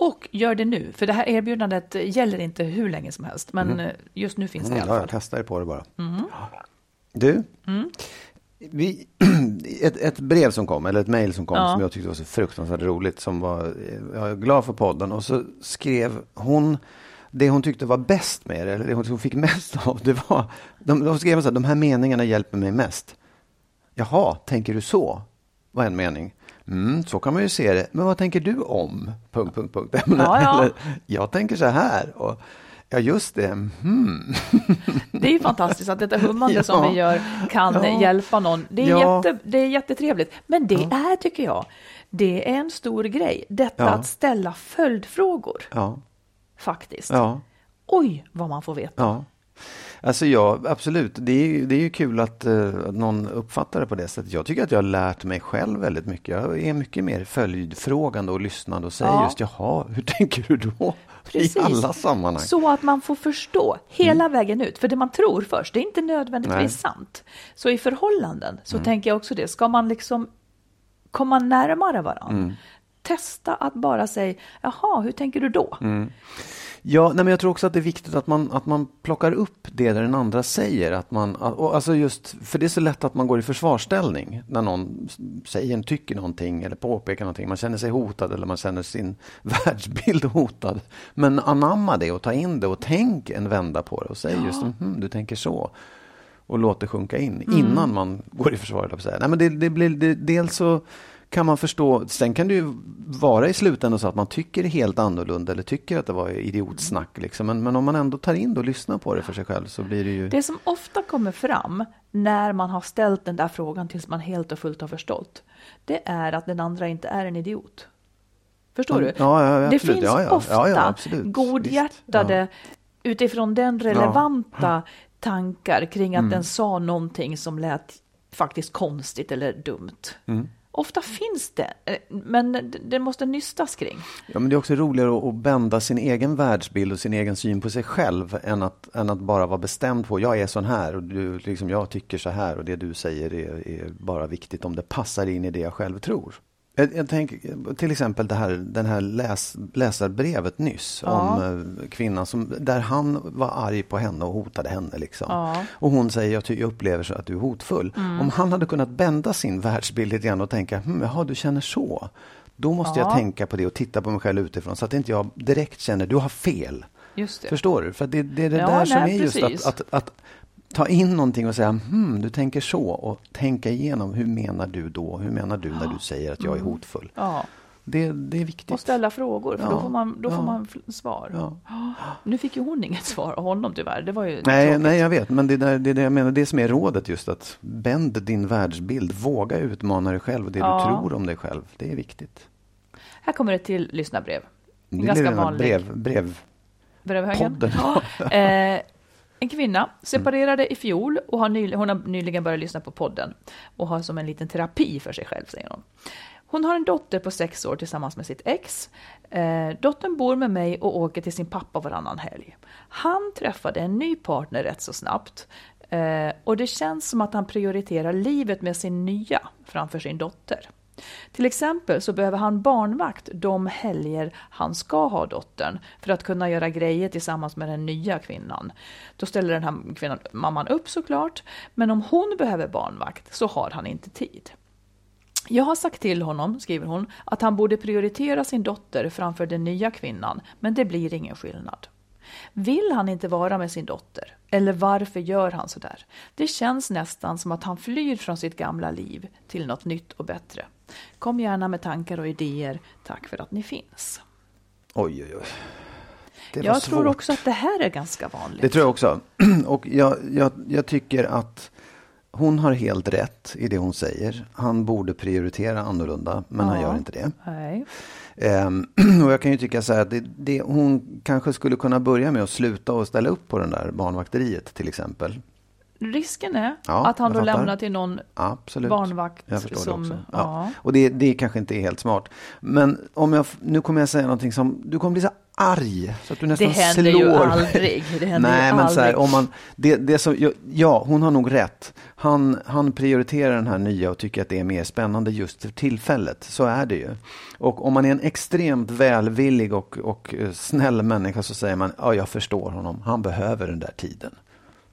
Och gör det nu, för det här erbjudandet eh, gäller inte hur länge som helst. Men eh, just nu finns det i Mm, alla ja, fall. jag testar på det bara. Du, vi, ett, ett brev som kom, eller ett mejl som kom, Ja. som jag tyckte var så fruktansvärt roligt, som var, jag är glad för podden, och så skrev hon det hon tyckte var bäst med det, eller det hon fick mest av, det var, de, de skrev så här, de här meningarna hjälper mig mest. Jaha, tänker du så? Var en mening. Mm, så kan man ju se det. Men vad tänker du om? Punkt, punkt, punkt. Ja, ja. Eller, jag tänker så här. Och, ja, just det. Hmm. Det är ju fantastiskt att detta hummande Ja. som vi gör kan hjälpa någon. Det är, jätte, det är jättetrevligt. Men det är, tycker jag, det är en stor grej. Detta att ställa följdfrågor, faktiskt. Oj, vad man får veta. Alltså ja, absolut. Det är, ju- det är ju kul att, att någon uppfattar det på det sättet. Jag tycker att jag har lärt mig själv väldigt mycket. Jag är mycket mer följdfrågande och lyssnande och säger Ja. just jaha, hur tänker du då? Precis. I alla sammanhang. Så att man får förstå hela vägen ut. För det man tror först, det är inte nödvändigtvis Nej. sant. Så i förhållanden så tänker jag också det. Ska man liksom komma närmare varandra, testa att bara säga, jaha, hur tänker du då? Ja, nej, men jag tror också att det är viktigt att man, att man plockar upp det där den andra säger. Att man, och alltså just, för det är så lätt att man går i försvarställning när någon säger, tycker någonting eller påpekar någonting. Man känner sig hotad eller man känner sin världsbild hotad. Men anamma det och ta in det och tänk en vända på det och säg just mm, du tänker så. Och låt det sjunka in innan man går i försvar. Nej, men det, det blir, det, dels så kan man förstå, sen kan det ju vara i slutändan så att man tycker helt annorlunda eller tycker att det var idiotsnack. Liksom. Men, men om man ändå tar in det och lyssnar på det för sig själv så blir det ju... Det som ofta kommer fram när man har ställt den där frågan tills man helt och fullt har förstått, det är att den andra inte är en idiot. Förstår Ja, du? ja, ja, det finns ofta godhjärtade, utifrån den relevanta tankar kring Mm. att den sa någonting som lät faktiskt konstigt eller dumt. Mm. Ofta finns det, eh, men det- måste nystas kring. Ja, men det är också roligare att, att bända sin egen världsbild och sin egen syn på sig själv än att, än att bara vara bestämd på jag är sån här och du, liksom, jag tycker så här och det du säger är, är bara viktigt om det passar in i det jag själv tror. Jag, jag tänker till exempel det här, den här läs, läsarbrevet nyss Ja. om eh, kvinnan som, där han var arg på henne och hotade henne. Liksom. Ja. Mm. Och hon säger jag, jag upplever så att du är hotfull. Om han hade kunnat bända sin världsbild lite grann och tänka, hm, jaha du känner så. Då måste Ja. jag tänka på det och titta på mig själv utifrån så att inte jag direkt känner du har fel. Just. Förstår du? För det, det är det där som är just precis. att, att, att ta in någonting och säga hmm, du tänker så och tänka igenom hur menar du då? Hur menar du när du säger att jag är hotfull? Ja, Det, det är viktigt. och ställa frågor, för då Ja, får man, då får ja. man f- svar. Ja. Nu fick ju hon inget svar av honom tyvärr. Det var ju Nej, tråkigt. nej, jag vet, men det, där, det är det jag menar. Det som är rådet just att bänd din världsbild. Våga utmana dig själv och det du tror om dig själv. Det är viktigt. Här kommer ett till lyssnarbrev. En Det ganska vanlig. brev, brev. Brevhögen. podden. Ja. Eh, en kvinna separerade i fjol och har nyl- hon har nyligen börjat lyssna på podden och har som en liten terapi för sig själv, säger hon. Hon har en dotter på sex år tillsammans med sitt ex. Eh, dottern bor med mig och åker till sin pappa varannan helg. Han träffade en ny partner rätt så snabbt. Eh, och det känns som att han prioriterar livet med sin nya framför sin dotter. Till exempel så behöver han barnvakt de helger han ska ha dottern för att kunna göra grejer tillsammans med den nya kvinnan. Då ställer den här kvinnan, mamman upp såklart, men om hon behöver barnvakt så har han inte tid. Jag har sagt till honom, skriver hon, att han borde prioritera sin dotter framför den nya kvinnan, men det blir ingen skillnad. Vill han inte vara med sin dotter? Eller varför gör han så där? Det känns nästan som att han flyr från sitt gamla liv till något nytt och bättre. Kom gärna med tankar och idéer. Tack för att ni finns. Oj, oj, oj. Det var Jag tror svårt. också att det här är ganska vanligt. Det tror jag också. Och jag, jag, jag tycker att hon har helt rätt i det hon säger. Han borde prioritera annorlunda, men han Ja. gör inte det. Nej. Ehm, och jag kan ju tycka så här att det, det, hon kanske skulle kunna börja med att sluta och ställa upp på den där barnvakteriet till exempel. Risken är Ja, att han då lämnar till någon Absolut. barnvakt som... Ja. Ja. Och det, det kanske inte är helt smart. Men om jag, nu kommer jag säga någonting som, du kommer bli så arg så att du nästan Det händer slår ju aldrig. Det händer Nej, ju men så här, aldrig. om man, det, det som, ja, ja, hon har nog rätt. Han, han prioriterar den här nya och tycker att det är mer spännande just för tillfället. Så är det ju. Och om man är en extremt välvillig och, och eh, snäll människa så säger man, ja, jag förstår honom. Han behöver den där tiden.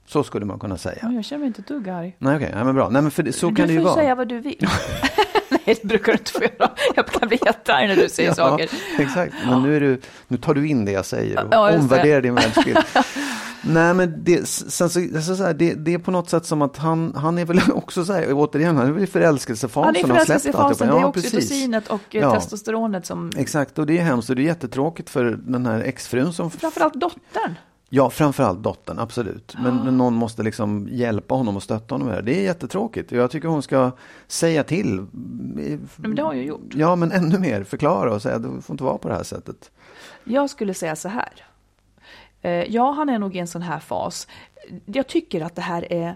Så skulle man kunna säga. Ja, Jag känner mig inte ett dugg arg. Nej, okej, nej, men bra. Nej, men för det, så du kan det ju får vara. säga vad du vill. Nej, det brukar du inte få göra. Jag kan bli jättearg när du säger saker. Exakt, men nu, är du, nu tar du in det jag säger och Ja, omvärderar din världsbild. Nej men det, sen så, alltså så här, det, det är på något sätt som att han, han är väl också så här, återigen, han är väl i förälskelsefasen. Han är i förälskelsefasen. Det är Ja, oxytocinet och eh, Ja. testosteronet som... Exakt, och det är hemskt och det är jättetråkigt för den här exfrun som... Framförallt dottern. Ja, framförallt dottern, absolut. Men, men någon måste liksom hjälpa honom och stötta honom med det. Det är jättetråkigt. Jag tycker hon ska säga till. Men det har jag gjort. Ja, men ännu mer. Förklara och säga, det får inte vara på det här sättet. Jag skulle säga så här. Eh, Ja, han är nog i en sån här fas. Jag tycker att det här är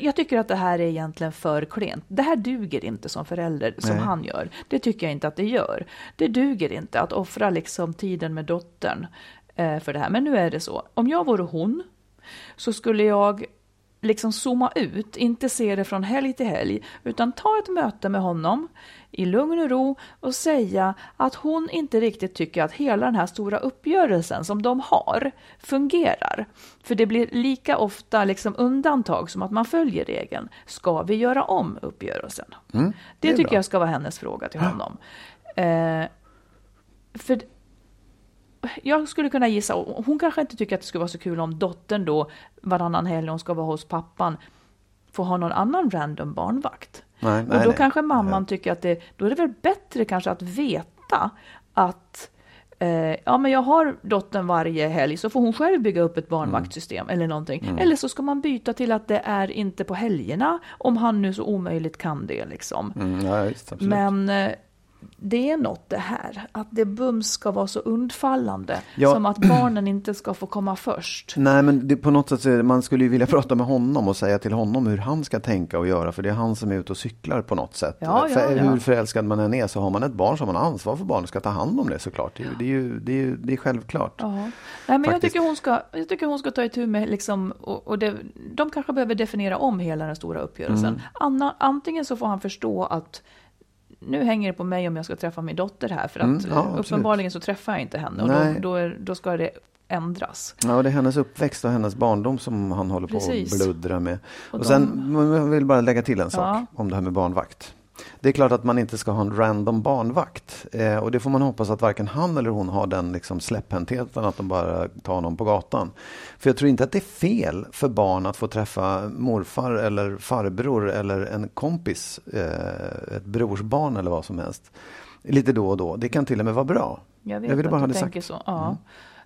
jag tycker att det här är egentligen för klent. Det här duger inte som förälder som Nej. han gör. Det tycker jag inte att det gör. Det duger inte att offra liksom tiden med dottern för det här. Men nu är det så. Om jag vore hon så skulle jag liksom zooma ut, inte se det från helg till helg, utan ta ett möte med honom i lugn och ro och säga att hon inte riktigt tycker att hela den här stora uppgörelsen som de har fungerar. För det blir lika ofta liksom undantag som att man följer regeln. Ska vi göra om uppgörelsen? det, Mm, det är tycker bra. jag ska vara hennes fråga till honom. Eh, för jag skulle kunna gissa, och hon kanske inte tycker att det skulle vara så kul om dottern då varannan helg hon ska vara hos pappan får ha någon annan random barnvakt. Nej, och nej, då nej. kanske mamman tycker att det, då är det väl bättre kanske att veta att eh, ja men jag har dottern varje helg så får hon själv bygga upp ett barnvaktsystem eller någonting. Mm. Eller så ska man byta till att det är inte på helgerna om han nu så omöjligt kan det liksom. Mm, ja, just. Men eh, det är något det här, att det bums ska vara så undfallande. Ja. Som att barnen inte ska få komma först. Nej, men det, på något sätt så man skulle ju vilja prata med honom och säga till honom hur han ska tänka och göra, för det är han som är ute och cyklar på något sätt. Ja, ja, för. Hur förälskad man än är så har man ett barn som man har ansvar för barnet ska ta hand om det såklart. Det, det, är ju, det, är ju, det är självklart. Nej, men jag tycker, hon ska, jag tycker hon ska ta itu med, liksom, och, och det, de kanske behöver definiera om hela den stora uppgörelsen. Mm. Anna, antingen så får han förstå att nu hänger det på mig om jag ska träffa min dotter här, för att Mm, ja, eh, uppenbarligen så träffar jag inte henne och då, då, är, då ska det ändras. Ja, och det är hennes uppväxt och hennes barndom som han håller på Precis. att bluddra med. Och, Och sen, de- men jag vill bara lägga till en sak Ja. om det här med barnvakt. Det är klart att man inte ska ha en random barnvakt. Eh, och det får man hoppas att varken han eller hon har den liksom släpphäntheten att de bara tar honom på gatan. För jag tror inte att det är fel för barn att få träffa morfar eller farbror eller en kompis, eh, ett brorsbarn eller vad som helst. Lite då och då. Det kan till och med vara bra. Jag vet Jag ville att bara ha du det sagt. Mm. så. Ja.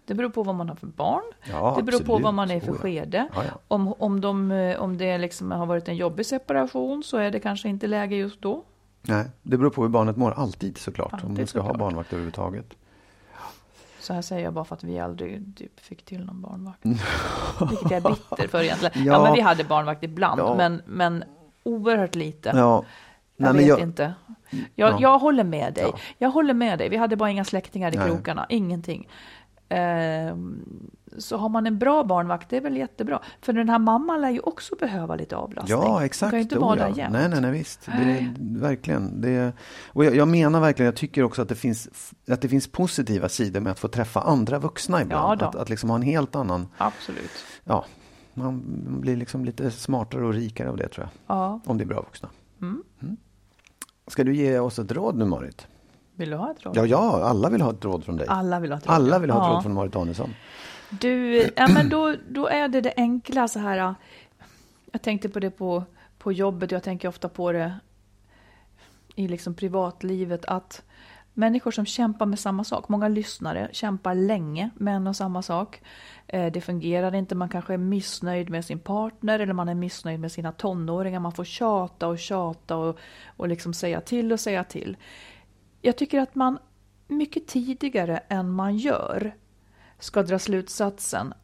Det beror på vad man har för barn. Ja, det beror på absolut. vad man är för ja. skede. Ja, ja. Om, om, de, eh, om det liksom har varit en jobbig separation så är det kanske inte läge just då. Nej, det beror på hur barnet mår, alltid såklart. om Alltid du ska ha såklart. barnvakt överhuvudtaget. Så här säger jag bara för att vi aldrig typ, fick till någon barnvakt. Vilket jag är bitter för egentligen. Ja, Ja. men vi hade barnvakt ibland, Ja. men, men oerhört lite. Ja, Jag Nej, men vet jag- inte. Jag, Ja. jag håller med dig. Ja. Jag håller med dig. Vi hade bara inga släktingar i Nej. krokarna, ingenting. Ehm, så har man en bra barnvakt, det är väl jättebra. För den här mamman lär ju också behöva lite avlastning. Ja, Hon exakt. kan ju inte Oh, vara där jämt. Nej, nej, nej, visst. Det är, verkligen. Det är, och jag, jag menar verkligen, jag tycker också att det, finns, att det finns positiva sidor med att få träffa andra vuxna ibland. Ja att, att liksom ha en helt annan, Absolut. ja, man blir liksom lite smartare och rikare av det tror jag. Ja. Om det är bra vuxna. Mm. Ska du ge oss ett råd nu Marit? Vill du ha ett råd? Ja, ja, alla vill ha ett råd från dig. Alla vill ha ett råd. Alla vill ha ett Ja. råd från Marit Danielsson. Du, ja, men då, då är det det enkla så här. Jag tänkte på det på, på jobbet, jag tänker ofta på det i liksom privatlivet, att människor som kämpar med samma sak, många lyssnare kämpar länge med en och samma sak. Eh, Det fungerar inte, man kanske är missnöjd med sin partner eller man är missnöjd med sina tonåringar, man får tjata och tjata och, och liksom säga till och säga till. Jag tycker att man mycket tidigare än man gör ska dra slutsatsen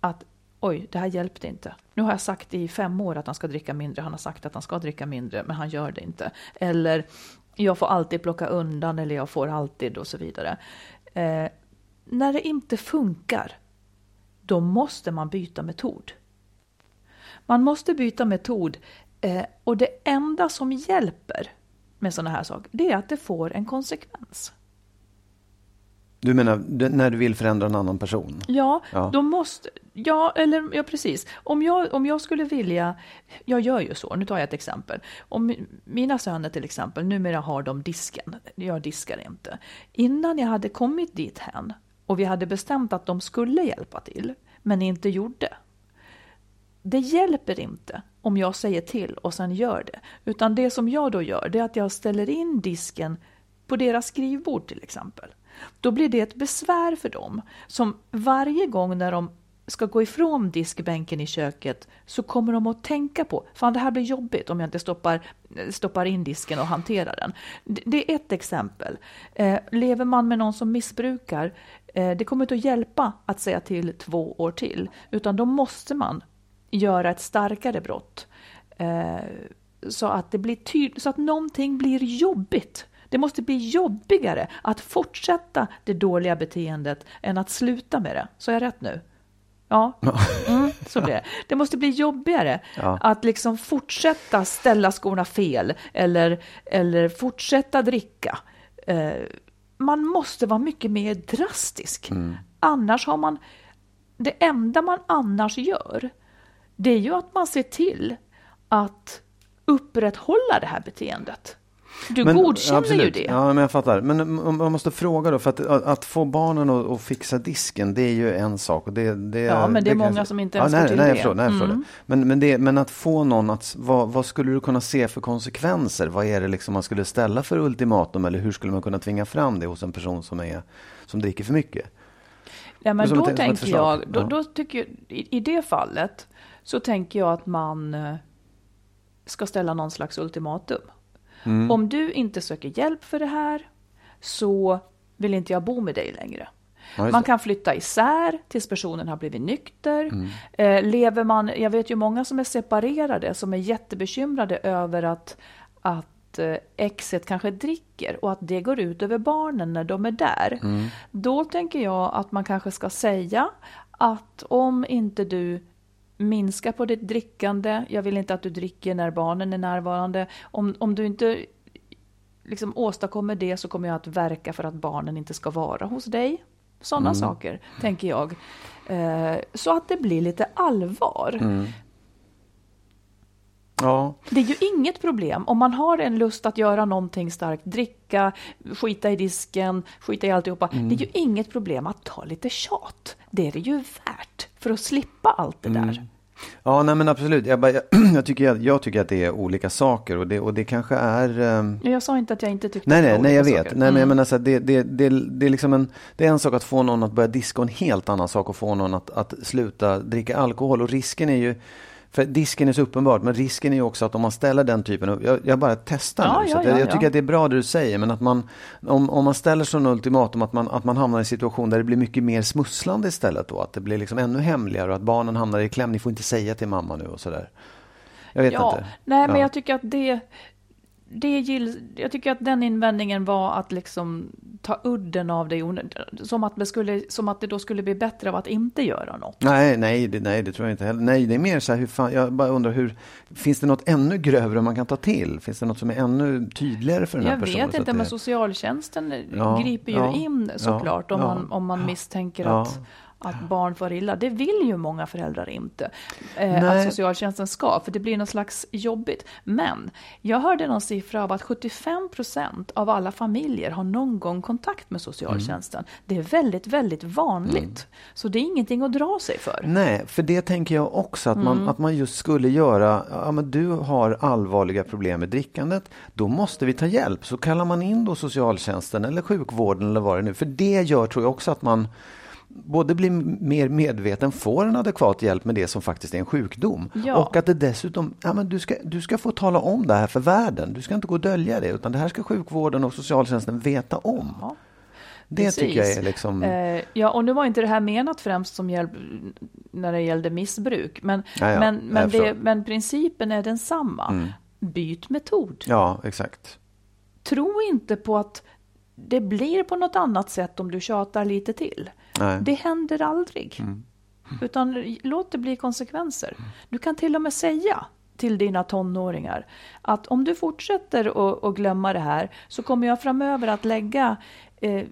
att oj, det här hjälpte inte. Nu har jag sagt i fem år att han ska dricka mindre, han har sagt att han ska dricka mindre, men han gör det inte. Eller jag får alltid plocka undan eller jag får alltid och så vidare. Eh, när det inte funkar, då måste man byta metod. Man måste byta metod eh, och det enda som hjälper med sådana här saker, det är att det får en konsekvens. Du menar när du vill förändra en annan person? Ja, Ja. då måste... Ja, eller ja, precis. Om jag, om jag skulle vilja... Jag gör ju så, nu tar jag ett exempel. Om mi- mina söner till exempel, numera har de disken. Jag diskar inte. Innan jag hade kommit dit hen och vi hade bestämt att de skulle hjälpa till, men inte gjorde. Det hjälper inte om jag säger till och sen gör det. Utan det som jag då gör, det är att jag ställer in disken på deras skrivbord till exempel. Då blir det ett besvär för dem. Som varje gång när de ska gå ifrån diskbänken i köket så kommer de att tänka på, fan det här blir jobbigt om jag inte stoppar, stoppar in disken och hanterar den. Det, är ett exempel. Eh, lever man med någon som missbrukar, eh, det kommer inte att hjälpa att säga till två år till, utan då måste man göra ett starkare brott. Eh, så att det blir tydligt, så att någonting blir jobbigt. Det måste bli jobbigare att fortsätta det dåliga beteendet än att sluta med det. Så är jag rätt nu? Ja, mm, så blir det. Det måste bli jobbigare Ja. att liksom fortsätta ställa skorna fel eller, eller fortsätta dricka. Eh, man måste vara mycket mer drastisk. Annars har man... Det enda man annars gör, det är ju att man ser till att upprätthålla det här beteendet. Du godkänner ju absolut. det. Ja, men jag fattar. Men man måste fråga då, för att, att få barnen att, att fixa disken, det är ju en sak. Och det, det, Ja, men det är kan- många som inte ens ja, nej, till nej, jag det. förstår, nej, jag Mm. det. Men, men, det, men att få någon att, vad, vad skulle du kunna se för konsekvenser? Vad är det liksom man skulle ställa för ultimatum? Eller hur skulle man kunna tvinga fram det hos en person som, är, som dricker för mycket? Ja, men då tänker jag, då, Ja. då tycker jag, i, i det fallet så tänker jag att man eh, ska ställa någon slags ultimatum. Mm. Om du inte söker hjälp för det här så vill inte jag bo med dig längre. Man kan flytta isär tills personen har blivit nykter. Mm. Eh, lever man, jag vet ju många som är separerade som är jättebekymrade över att, att eh, exet kanske dricker och att det går ut över barnen när de är där. Mm. Då tänker jag att man kanske ska säga att om inte du minskar på ditt drickande, jag vill inte att du dricker när barnen är närvarande, om, om du inte liksom åstadkommer det så kommer jag att verka för att barnen inte ska vara hos dig. Sådana saker, tänker jag. Eh, så att det blir lite allvar. Ja, Det är ju inget problem om man har en lust att göra någonting starkt, dricka, skita i disken, skita i alltihopa. Det är ju inget problem att ta lite tjat. Det är det ju värt för att slippa allt det där. Ja nej, men absolut. Jag, bara, jag, jag, tycker, jag tycker att det är olika saker och det, och det kanske är... ehm, Jag sa inte att jag inte tyckte Nej, att det nej, var nej, jag olika vet. saker. Nej, men jag Mm. menar så det, det, det, det, är liksom en, det är en sak att få någon att börja diska och en helt annan sak att få någon att, att sluta dricka alkohol. Och risken är ju, för disken är så uppenbart, men risken är också att om man ställer den typen av, jag, jag bara testar Ja, nu, så ja, att jag, ja, jag tycker att det är bra det du säger, men att man, om, om man ställer som ultimatum att man, att man hamnar i en situation där det blir mycket mer smusslande istället då, att det blir liksom ännu hemligare och att barnen hamnar i kläm, ni får inte säga till mamma nu och sådär. Jag vet ja, inte. Nej, men Ja. jag tycker att det... det gill, jag tycker att den invändningen var att liksom ta udden av det, som att, det skulle, som att det då skulle bli bättre av att inte göra något. Nej, nej, det, nej, det tror jag inte heller. Nej, det är mer så här, hur fan, jag bara undrar hur, finns det något ännu grövre man kan ta till? Finns det något som är ännu tydligare för den här jag personen? Jag vet inte, det... men socialtjänsten ja, griper ju ja, in såklart ja, om, man, om man misstänker att att barn får illa. Det vill ju många föräldrar inte eh, att socialtjänsten ska, för det blir något slags jobbigt. Men jag hörde någon siffra av att 75 procent av alla familjer har någon gång kontakt med socialtjänsten. Mm. Det är väldigt, väldigt vanligt. Mm. Så det är ingenting att dra sig för. Nej, för det tänker jag också att man, mm. att man just skulle göra. Ja, men du har allvarliga problem med drickandet. Då måste vi ta hjälp. Så kallar man in då socialtjänsten eller sjukvården eller vad det nu För det gör, tror jag också, att man både blir mer medveten, får en adekvat hjälp med det som faktiskt är en sjukdom. Ja. Och att det dessutom, ja, men du, ska, du ska få tala om det här för världen. Du ska inte gå och dölja det, utan det här ska sjukvården och socialtjänsten veta om. Ja. Det Precis. tycker jag är liksom... Eh, ja, och nu var inte det här menat främst som hjälp när det gällde missbruk, men, ja, ja, men, men, det, men principen är densamma. Mm. Byt metod. Ja, exakt. Tro inte på att det blir på något annat sätt om du tjatar lite till. Nej. Det händer aldrig. Mm. Utan låt det bli konsekvenser. Du kan till och med säga till dina tonåringar att om du fortsätter att glömma det här så kommer jag framöver att lägga eh,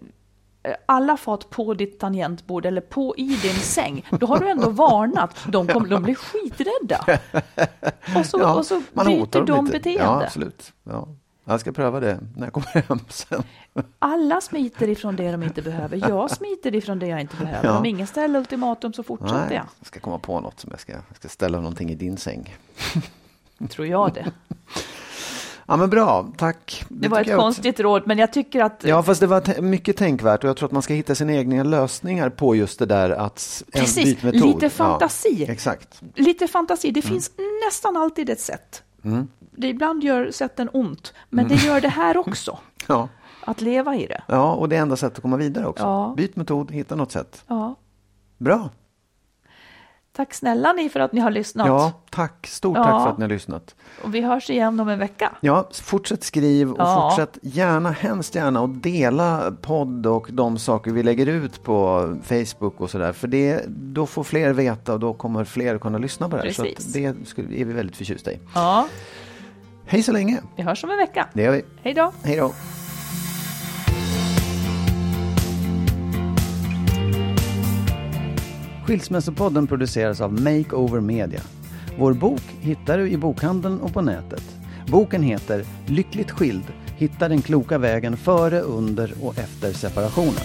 alla fat på ditt tangentbord eller på i din säng, då har du ändå varnat. De kommer de blir skiträdda. Och så, ja, och så byter de beteende. Ja, absolut. Ja. Jag ska pröva det när jag kommer hem sen. Alla smiter ifrån det de inte behöver. Jag smiter ifrån det jag inte behöver. Ja. Om ingen ställer ultimatum så fortsätter Nej, jag. Jag ska komma på något som jag ska, jag ska ställa någonting i din säng. Tror jag det. Ja men bra, tack. Det, det var ett konstigt att... råd, men jag tycker att... Ja, fast det var mycket tänkvärt och jag tror att man ska hitta sina egna lösningar på just det där att Precis, lite fantasi. Ja, exakt. Lite fantasi, det mm. finns nästan alltid ett sätt. Mm. Det ibland gör sätten ont, men mm. det gör det här också. ja. Att leva i det. Ja, och det är enda sättet att komma vidare också. Ja. Byt metod, hitta något sätt. Ja. Bra. Tack snälla ni för att ni har lyssnat. Ja, tack. Stort ja. tack för att ni har lyssnat. Och vi hörs igen om en vecka. Ja, fortsätt skriv och ja. fortsätt gärna, hemskt gärna och dela podd och de saker vi lägger ut på Facebook och sådär. För det, då får fler veta och då kommer fler kunna lyssna på det här. Precis. Så det är vi väldigt förtjusta i. Ja. Hej så länge. Vi hörs om en vecka. Det gör vi. Hej då. Hej då. Skilsmässopodden produceras av Makeover Media. Vår bok hittar du i bokhandeln och på nätet. Boken heter Lyckligt skild. Hitta den kloka vägen före, under och efter separationen.